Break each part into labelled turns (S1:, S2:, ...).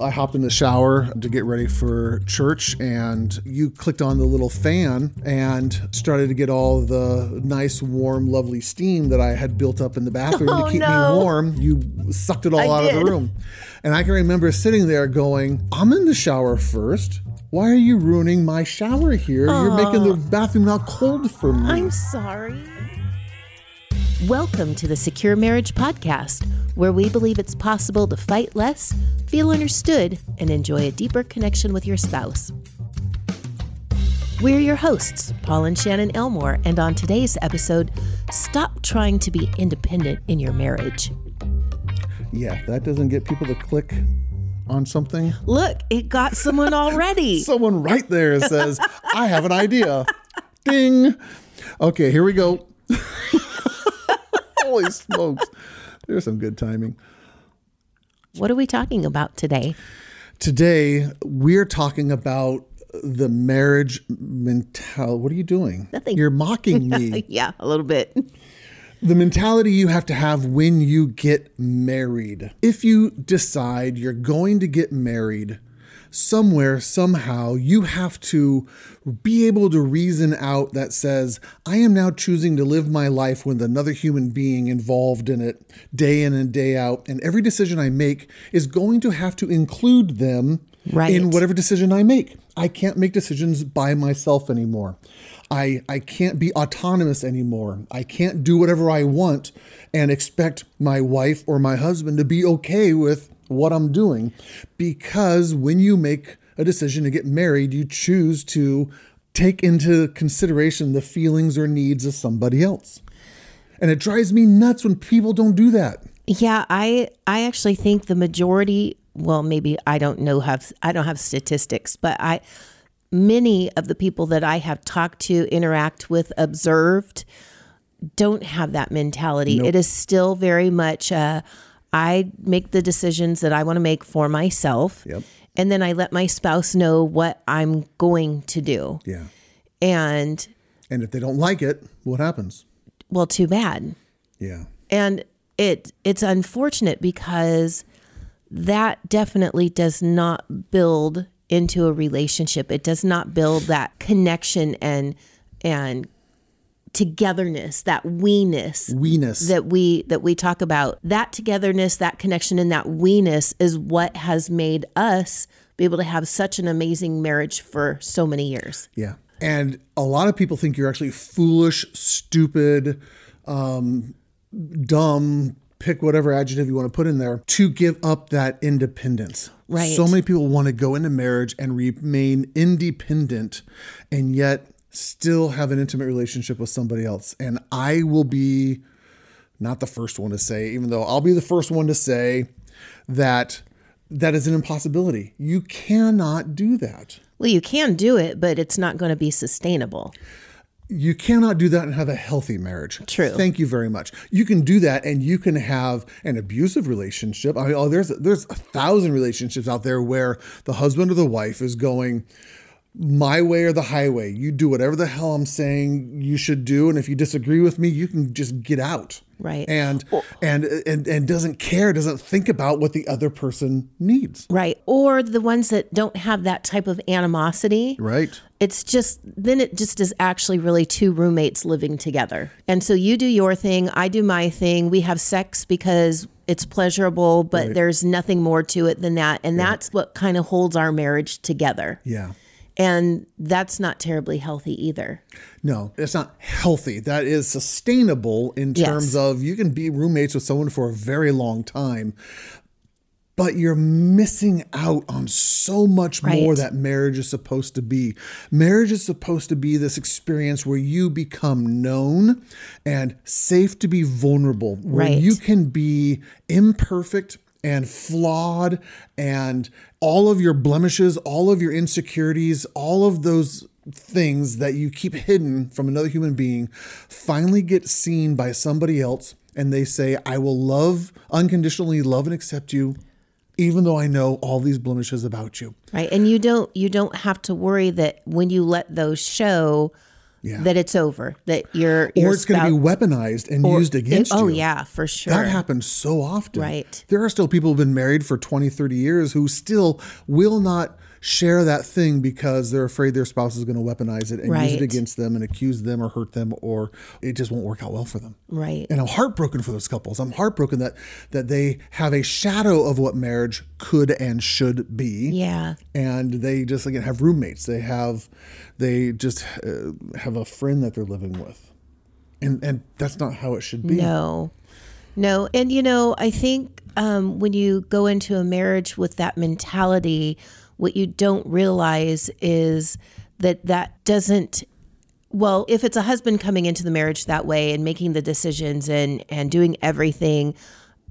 S1: I hopped in the shower to get ready for church, and you clicked on the little fan and started to get all the nice, warm, lovely steam that I had built up in the bathroom
S2: Oh,
S1: to keep
S2: no.
S1: me warm. You sucked it all
S2: I
S1: out of the room. And I can remember sitting there going, I'm in the shower first. Why are you ruining my shower here? You're making the bathroom now cold for me.
S2: I'm sorry. Welcome to the Secure Marriage Podcast, where we believe it's possible to fight less, feel understood, and enjoy a deeper connection with your spouse. We're your hosts, Paul and Shannon Elmore, and on today's episode, stop trying to be independent in your marriage.
S1: yeah, that doesn't get people to click on something.
S2: Look, it got someone already.
S1: Someone right there says, I have an idea. Ding. Okay, here we go. Holy smokes. There's some good timing.
S2: what are we talking about today?
S1: Today, we're talking about the marriage mentality. What are you doing?
S2: Nothing.
S1: You're mocking me.
S2: Yeah, a little bit.
S1: the mentality you have to have when you get married. If you decide you're going to get married, somewhere, somehow, you have to be able to reason out that says, I am now choosing to live my life with another human being involved in it day in and day out. And every decision I make is going to have to include them
S2: Right.
S1: in whatever decision I make. I can't make decisions by myself anymore. I, I can't be autonomous anymore. I can't do whatever I want and expect my wife or my husband to be okay with what I'm doing. Because when you make a decision to get married, you choose to take into consideration the feelings or needs of somebody else. And it drives me nuts when people don't do that.
S2: Yeah, I I actually think the majority, well maybe I don't know have I don't have statistics, but I many of the people that I have talked to, interact with, observed don't have that mentality. It is still very much uh I make the decisions that I want to make for myself.
S1: Yep.
S2: And then I let my spouse know what I'm going to do.
S1: Yeah.
S2: And
S1: And if they don't like it, what happens?
S2: well, too bad.
S1: Yeah.
S2: and it it's unfortunate because that definitely does not build into a relationship it does not build that connection and and togetherness that we-ness
S1: Weeness.
S2: that we that we talk about that togetherness that connection and that we-ness is what has made us be able to have such an amazing marriage for so many years
S1: Yeah. And a lot of people think you're actually foolish, stupid, um, dumb, pick whatever adjective you want to put in there to give up that independence.
S2: Right.
S1: So many people want to go into marriage and remain independent and yet still have an intimate relationship with somebody else. And I will be not the first one to say, even though I'll be the first one to say that that is an impossibility. You cannot do that.
S2: well you can do it but it's not going to be sustainable
S1: you cannot do that and have a healthy marriage.
S2: True.
S1: Thank you very much. You can do that and you can have an abusive relationship. I mean, oh, there's there's a thousand relationships out there where the husband or the wife is going my way or the highway. You do whatever the hell I'm saying you should do, and if you disagree with me, you can just get out.
S2: Right.
S1: And and and and doesn't care, doesn't think about what the other person needs.
S2: Right. Or the ones that don't have that type of animosity.
S1: Right.
S2: It's just, then it just is actually really two roommates living together. And so you do your thing, I do my thing. We have sex because it's pleasurable, but there's nothing more to it than that. And that's what kind of holds our marriage together.
S1: Yeah.
S2: And that's not terribly healthy either.
S1: No, it's not healthy. That is sustainable in
S2: Yes.
S1: terms of you can be roommates with someone for a very long time, but you're missing out on so much more that marriage is supposed to be. Marriage is supposed to be this experience where you become known and safe to be vulnerable, where
S2: Right.
S1: you can be imperfect and flawed and all of your blemishes, all of your insecurities, all of those things that you keep hidden from another human being finally get seen by somebody else and they say, I will love, unconditionally love and accept you, even though I know all these blemishes about you.
S2: Right. And you don't you don't have to worry that when you let those show
S1: Yeah.
S2: that it's over, that you're, your
S1: or it's going to be weaponized and used against
S2: oh
S1: you.
S2: yeah, for sure.
S1: That happens so often.
S2: Right.
S1: There are still people who've been married for 20, 30 years who still will not share that thing because they're afraid their spouse is going to weaponize it and use it against them and accuse them or hurt them or it just won't work out well for them.
S2: Right.
S1: And I'm heartbroken for those couples. I'm heartbroken that that they have a shadow of what marriage could and should be
S2: Yeah.
S1: and they just again have roommates they have they just uh, have a friend that they're living with and and that's not how it should be
S2: No, no. And, you know, I think um, when you go into a marriage with that mentality, what you don't realize is that that doesn't. Well, if it's a husband coming into the marriage that way and making the decisions and and doing everything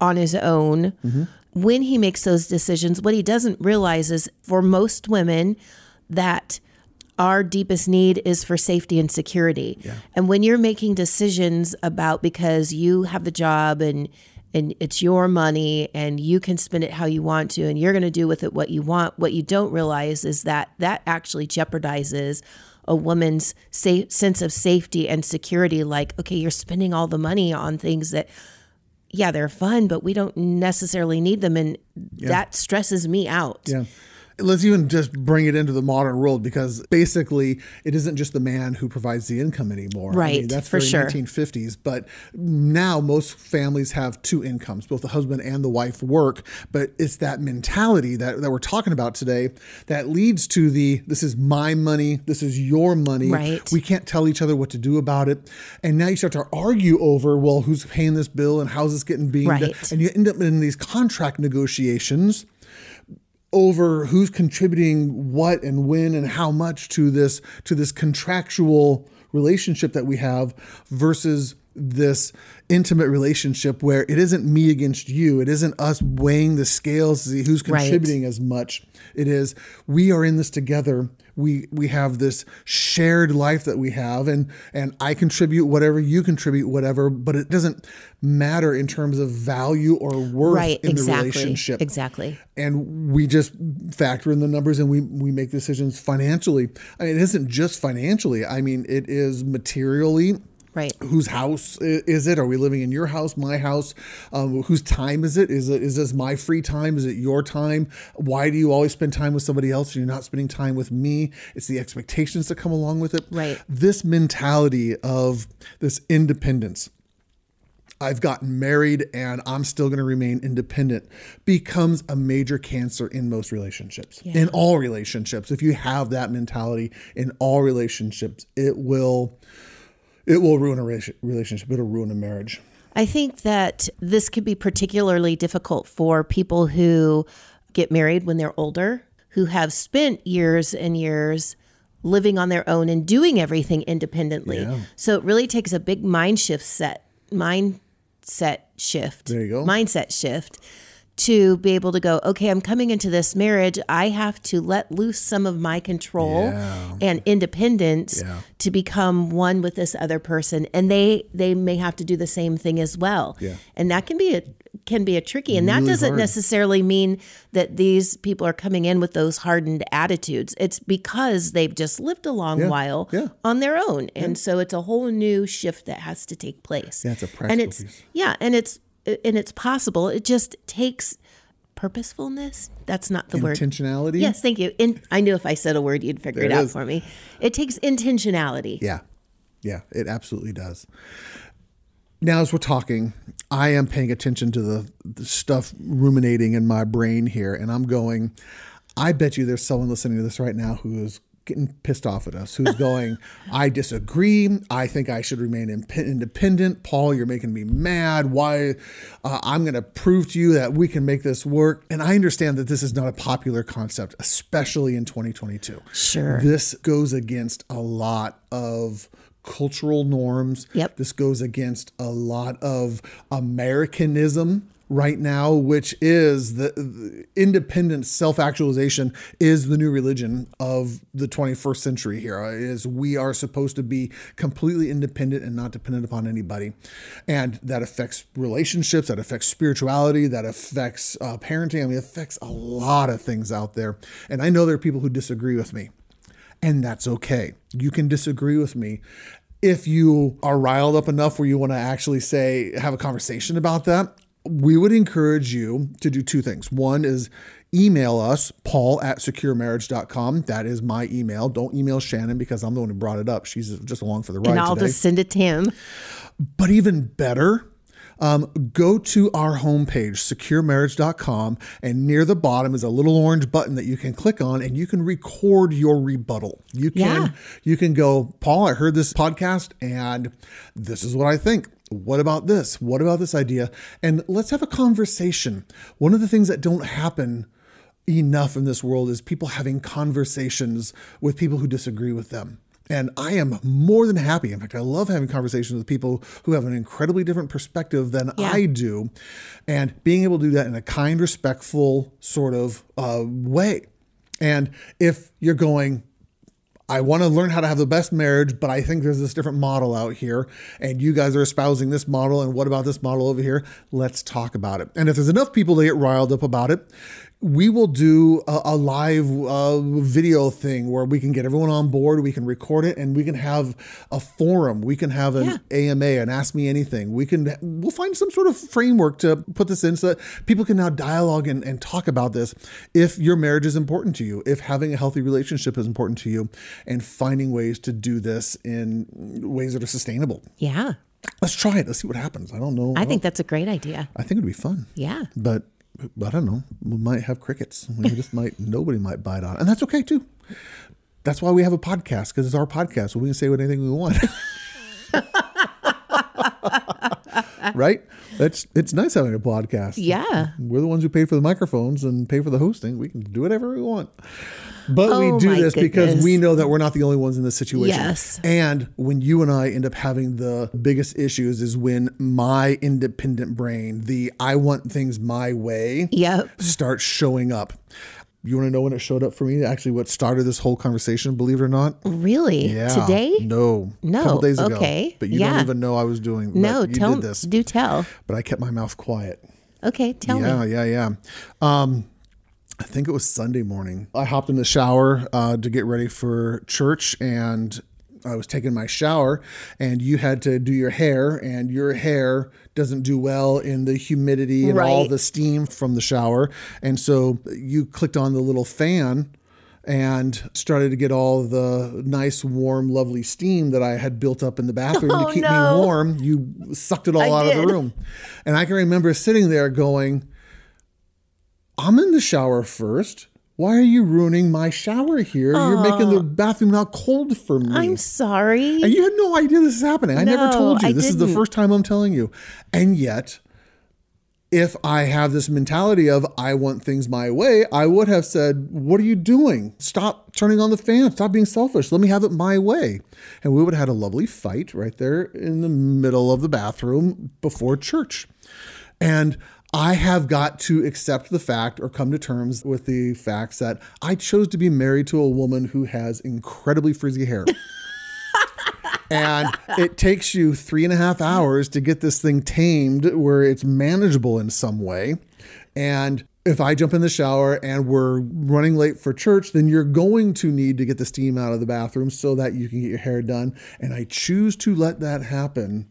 S2: on his own, mm-hmm. when he makes those decisions, what he doesn't realize is for most women that our deepest need is for safety and security. And when you're making decisions about because you have the job and and it's your money and you can spend it how you want to and you're going to do with it what you want, what you don't realize is that that actually jeopardizes a woman's sa- sense of safety and security. Like okay, you're spending all the money on things that yeah, they're fun, but we don't necessarily need them and that stresses me out.
S1: yeah let's even just bring it into the modern world because basically it isn't just the man who provides the income anymore. I mean,
S2: Right,
S1: that's
S2: for sure.
S1: 1950s, but now most families have two incomes. Both the husband and the wife work, but it's that mentality that, that we're talking about today that leads to the this is my money, this is your money.
S2: Right.
S1: We can't tell each other what to do about it. And now you start to argue over, well, who's paying this bill and how's this getting beamed?
S2: Right.
S1: And you end up in these contract negotiations over who's contributing what and when and how much to this to this contractual relationship that we have versus this intimate relationship where it isn't me against you it isn't us weighing the scales to see who's
S2: Right.
S1: contributing as much it is we are in this together we we have this shared life that we have and and I contribute whatever you contribute whatever but it doesn't matter in terms of value or worth
S2: Right,
S1: in
S2: exactly.
S1: the relationship
S2: Exactly.
S1: and we just factor in the numbers and we we make decisions financially. I mean, it isn't just financially. I mean, it is materially.
S2: Right.
S1: Whose house is it? Are we living in your house, my house? Um, whose time is it? Is it is this my free time? Is it your time? Why do you always spend time with somebody else and you're not spending time with me? It's the expectations that come along with it.
S2: Right.
S1: This mentality of this independence. I've gotten married and I'm still going to remain independent becomes a major cancer in most relationships. In all relationships, if you have that mentality in all relationships, it will it will ruin a relationship. It'll ruin a marriage.
S2: I think that this could be particularly difficult for people who get married when they're older, who have spent years and years living on their own and doing everything independently.
S1: Yeah.
S2: So it really takes a big mind shift set, mindset shift.
S1: There you go.
S2: Mindset shift to be able to go, okay, I'm coming into this marriage. I have to let loose some of my control
S1: Yeah.
S2: and independence
S1: Yeah.
S2: to become one with this other person. And they they may have to do the same thing as well.
S1: Yeah.
S2: And that can be a can be a tricky and that doesn't
S1: hard.
S2: necessarily mean that these people are coming in with those hardened attitudes. It's because they've just lived a long
S1: Yeah.
S2: while
S1: Yeah.
S2: on their own. And so it's a whole new shift that has to take place.
S1: Yeah, it's a
S2: and it's
S1: piece.
S2: yeah, and it's and it's possible. It just takes purposefulness. That's not the word.
S1: Intentionality.
S2: Yes, thank you. In, I knew if I said a word, you'd figure
S1: There it
S2: out
S1: is.
S2: for me. It takes intentionality.
S1: Yeah. Yeah, it absolutely does. Now, as we're talking, I am paying attention to the, the stuff ruminating in my brain here, and I'm going, I bet you there's someone listening to this right now who is getting pissed off at us, who's going, I disagree. I think I should remain imp- independent. Paul, you're making me mad. Why? Uh, I'm going to prove to you that we can make this work. And I understand that this is not a popular concept, especially in 2022.
S2: Sure.
S1: This goes against a lot of cultural norms.
S2: Yep.
S1: This goes against a lot of Americanism right now, which is the, the independent self-actualization is the new religion of the 21st century here. Is we are supposed to be completely independent and not dependent upon anybody. And that affects relationships, that affects spirituality, that affects uh, parenting. I mean, it affects a lot of things out there. And I know there are people who disagree with me. and that's okay. You can disagree with me. If you are riled up enough where you want to actually say, have a conversation about that, we would encourage you to do two things. One is email us, paul at securemarriage.com. That is my email. Don't email Shannon because I'm the one who brought it up. She's just along for the ride
S2: and I'll
S1: today.
S2: just send it to him.
S1: But even better, um, go to our homepage, securemarriage.com, and near the bottom is a little orange button that you can click on and you can record your rebuttal. You can
S2: Yeah.
S1: you can go, Paul, I heard this podcast and this is what I think. What about this? What about this idea? And let's have a conversation. One of the things that don't happen enough in this world is people having conversations with people who disagree with them. And I am more than happy. In fact, I love having conversations with people who have an incredibly different perspective than
S2: Yeah.
S1: I do. And being able to do that in a kind, respectful sort of uh, way. And if you're going, I want to learn how to have the best marriage, but I think there's this different model out here, and you guys are espousing this model, and what about this model over here? Let's talk about it. And if there's enough people that get riled up about it, we will do a, a live uh, video thing where we can get everyone on board, we can record it, and we can have a forum. We can have an AMA, and Ask Me Anything. We can we'll find some sort of framework to put this in so that people can now dialogue and, and talk about this. If your marriage is important to you, if having a healthy relationship is important to you, and finding ways to do this in ways that are sustainable.
S2: Yeah.
S1: Let's try it. Let's see what happens. I don't know.
S2: I think that's a great idea.
S1: I think it'd be fun.
S2: Yeah.
S1: But I don't know. We might have crickets. We just might. Nobody might bite on, it. and that's okay too. That's why we have a podcast because it's our podcast. So we can say what anything we want. right? That's it's nice having a podcast.
S2: Yeah.
S1: We're the ones who pay for the microphones and pay for the hosting. We can do whatever we want. But
S2: Oh,
S1: we do this because we know that we're not the only ones in this situation.
S2: Yes.
S1: And when you and I end up having the biggest issues is when my independent brain, the I want things my way,
S2: Yep.
S1: starts showing up. You want to know when it showed up for me? Actually, what started this whole conversation, believe it or not?
S2: Really?
S1: Yeah.
S2: Today?
S1: No.
S2: No.
S1: A couple days ago.
S2: Okay.
S1: But you
S2: Yeah.
S1: don't even know I was doing
S2: No,
S1: you
S2: tell
S1: did this.
S2: do tell.
S1: But I kept my mouth quiet.
S2: Okay, tell me.
S1: Yeah, yeah, yeah. Um, I think it was Sunday morning. I hopped in the shower uh, to get ready for church, and I was taking my shower, and you had to do your hair, and your hair doesn't do well in the humidity and all the steam from the shower, and so you clicked on the little fan. And started to get all the nice, warm, lovely steam that I had built up in the bathroom
S2: Oh,
S1: to keep
S2: no.
S1: me warm. You sucked it all
S2: I
S1: out of the room. And I can remember sitting there going, I'm in the shower first. Why are you ruining my shower here? You're making the bathroom not cold for me.
S2: I'm sorry.
S1: and you had no idea this is happening. I never told you.
S2: I
S1: this is the first time I'm telling you. And yet, if I have this mentality of I want things my way, I would have said, What are you doing? Stop turning on the fan. Stop being selfish. Let me have it my way. And we would have had a lovely fight right there in the middle of the bathroom before church. And I have got to accept the fact or come to terms with the facts that I chose to be married to a woman who has incredibly frizzy hair. and it takes you three and a half hours to get this thing tamed where it's manageable in some way. And if I jump in the shower and we're running late for church, then you're going to need to get the steam out of the bathroom so that you can get your hair done. And I choose to let that happen.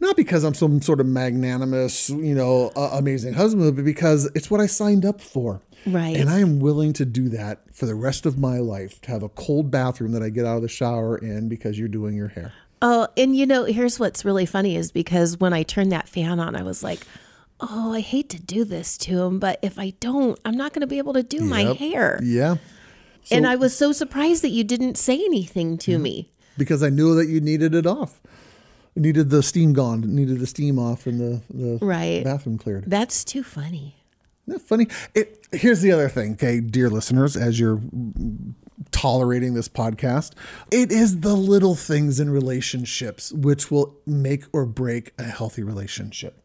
S1: Not because I'm some sort of magnanimous, you know, uh, amazing husband, but because it's what I signed up for.
S2: Right.
S1: And I am willing to do that for the rest of my life to have a cold bathroom that I get out of the shower in because you're doing your hair.
S2: Oh, and you know, here's what's really funny is because when I turned that fan on, I was like, oh, I hate to do this to him, but if I don't, I'm not going to be able to do my hair.
S1: Yeah.
S2: and I was so surprised that you didn't say anything to me.
S1: Because I knew that you needed it off. Needed the steam gone, needed the steam off and the, the
S2: Right.
S1: bathroom cleared.
S2: That's too funny.
S1: Isn't that funny? It, here's the other thing, okay, dear listeners, as you're tolerating this podcast, it is the little things in relationships which will make or break a healthy relationship.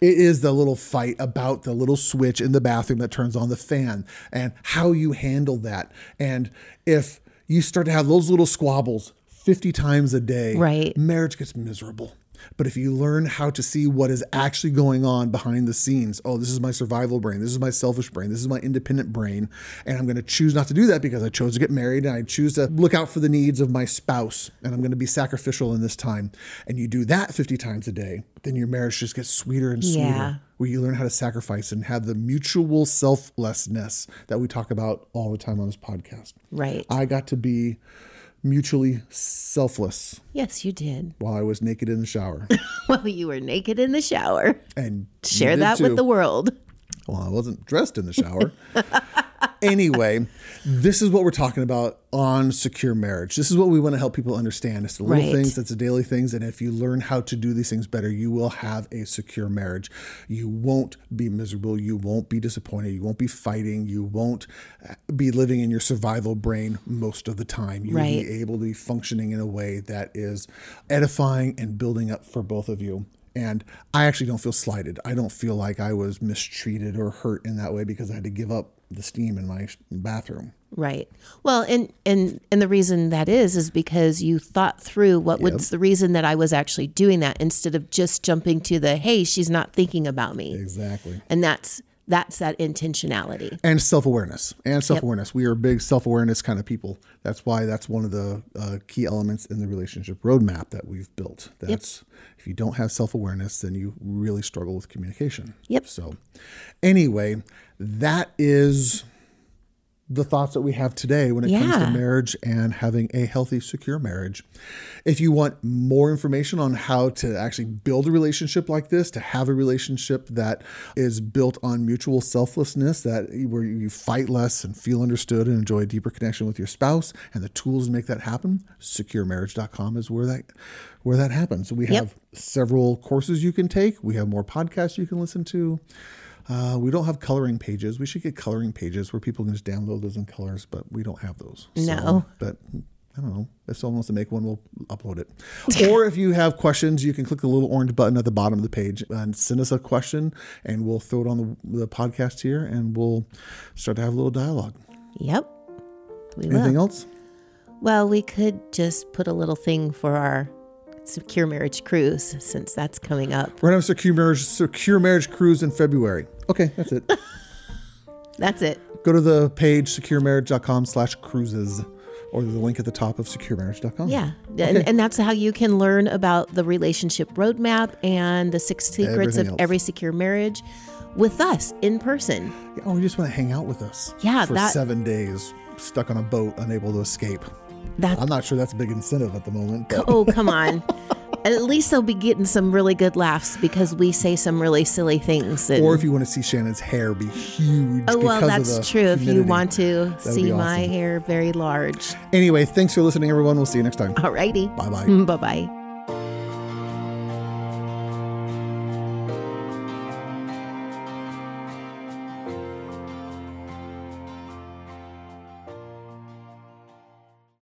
S1: It is the little fight about the little switch in the bathroom that turns on the fan and how you handle that. And if you start to have those little squabbles 50 times a day,
S2: Right.
S1: marriage gets miserable. But if you learn how to see what is actually going on behind the scenes, oh, this is my survival brain, this is my selfish brain, this is my independent brain, and I'm going to choose not to do that because I chose to get married and I choose to look out for the needs of my spouse and I'm going to be sacrificial in this time. And you do that 50 times a day, then your marriage just gets sweeter and sweeter.
S2: Yeah.
S1: Where you learn how to sacrifice and have the mutual selflessness that we talk about all the time on this podcast.
S2: Right.
S1: I got to be mutually selfless
S2: yes, you did.
S1: while I was naked in the shower.
S2: Well, you were naked in the shower.
S1: And
S2: Share that
S1: too.
S2: with the world.
S1: Well, I wasn't dressed in the shower. anyway, this is what we're talking about on secure marriage. This is what we want to help people understand. It's the little
S2: Right.
S1: things, it's the daily things. And if you learn how to do these things better, you will have a secure marriage. You won't be miserable. You won't be disappointed. You won't be fighting. You won't uh, be living in your survival brain most of the time. You'll
S2: Right.
S1: be able to be functioning in a way that is edifying and building up for both of you. And I actually don't feel slighted. I don't feel like I was mistreated or hurt in that way because I had to give up the steam in my bathroom.
S2: Right. Well, and and and the reason that is is because you thought through what was the reason that I was actually doing that instead of just jumping to the hey, she's not thinking about me.
S1: Exactly.
S2: And that's that's that intentionality.
S1: And self awareness. And self awareness. We are big self awareness kind of people. That's why that's one of the uh, key elements in the relationship roadmap that we've built. That's if you don't have self awareness, then you really struggle with communication.
S2: Yep.
S1: So, anyway, that is the thoughts that we have today when it comes to marriage and having a healthy, secure marriage. If you want more information on how to actually build a relationship like this, to have a relationship that is built on mutual selflessness, that where you fight less and feel understood and enjoy a deeper connection with your spouse, and the tools to make that happen, securemarriage.com is where that where that happens. We have several courses you can take. We have more podcasts you can listen to. Uh, we don't have coloring pages. We should get coloring pages where people can just download those in colors, but we don't have those.
S2: No.
S1: But I don't know. If someone wants to make one, we'll upload it. or if you have questions, you can click the little orange button at the bottom of the page and send us a question, and we'll throw it on the, the podcast here, and we'll start to have a little dialogue.
S2: Yep. We will.
S1: Anything else?
S2: Well, we could just put a little thing for our secure marriage cruise since that's coming up.
S1: We're gonna have secure marriage secure marriage cruise in February. Okay, that's it.
S2: That's it.
S1: Go to the page securemarriage.com slash cruises or the link at the top of securemarriage.com.
S2: Yeah. And, and that's how you can learn about the relationship roadmap and the six secrets
S1: Everything
S2: of
S1: else.
S2: every secure marriage with us in person.
S1: Yeah, Or you just want to hang out with us.
S2: Yeah,
S1: For
S2: that-
S1: seven days, stuck on a boat, unable to escape.
S2: That
S1: I'm not sure that's a big incentive at the moment. but-
S2: oh come on. At least they'll be getting some really good laughs because we say some really silly things. And,
S1: Or if you want to see Shannon's hair be huge.
S2: oh well, that's true. If you want to see
S1: be
S2: my hair very large.
S1: Anyway, thanks for listening, everyone. We'll see you next time.
S2: All righty.
S1: Bye bye.
S2: Bye bye.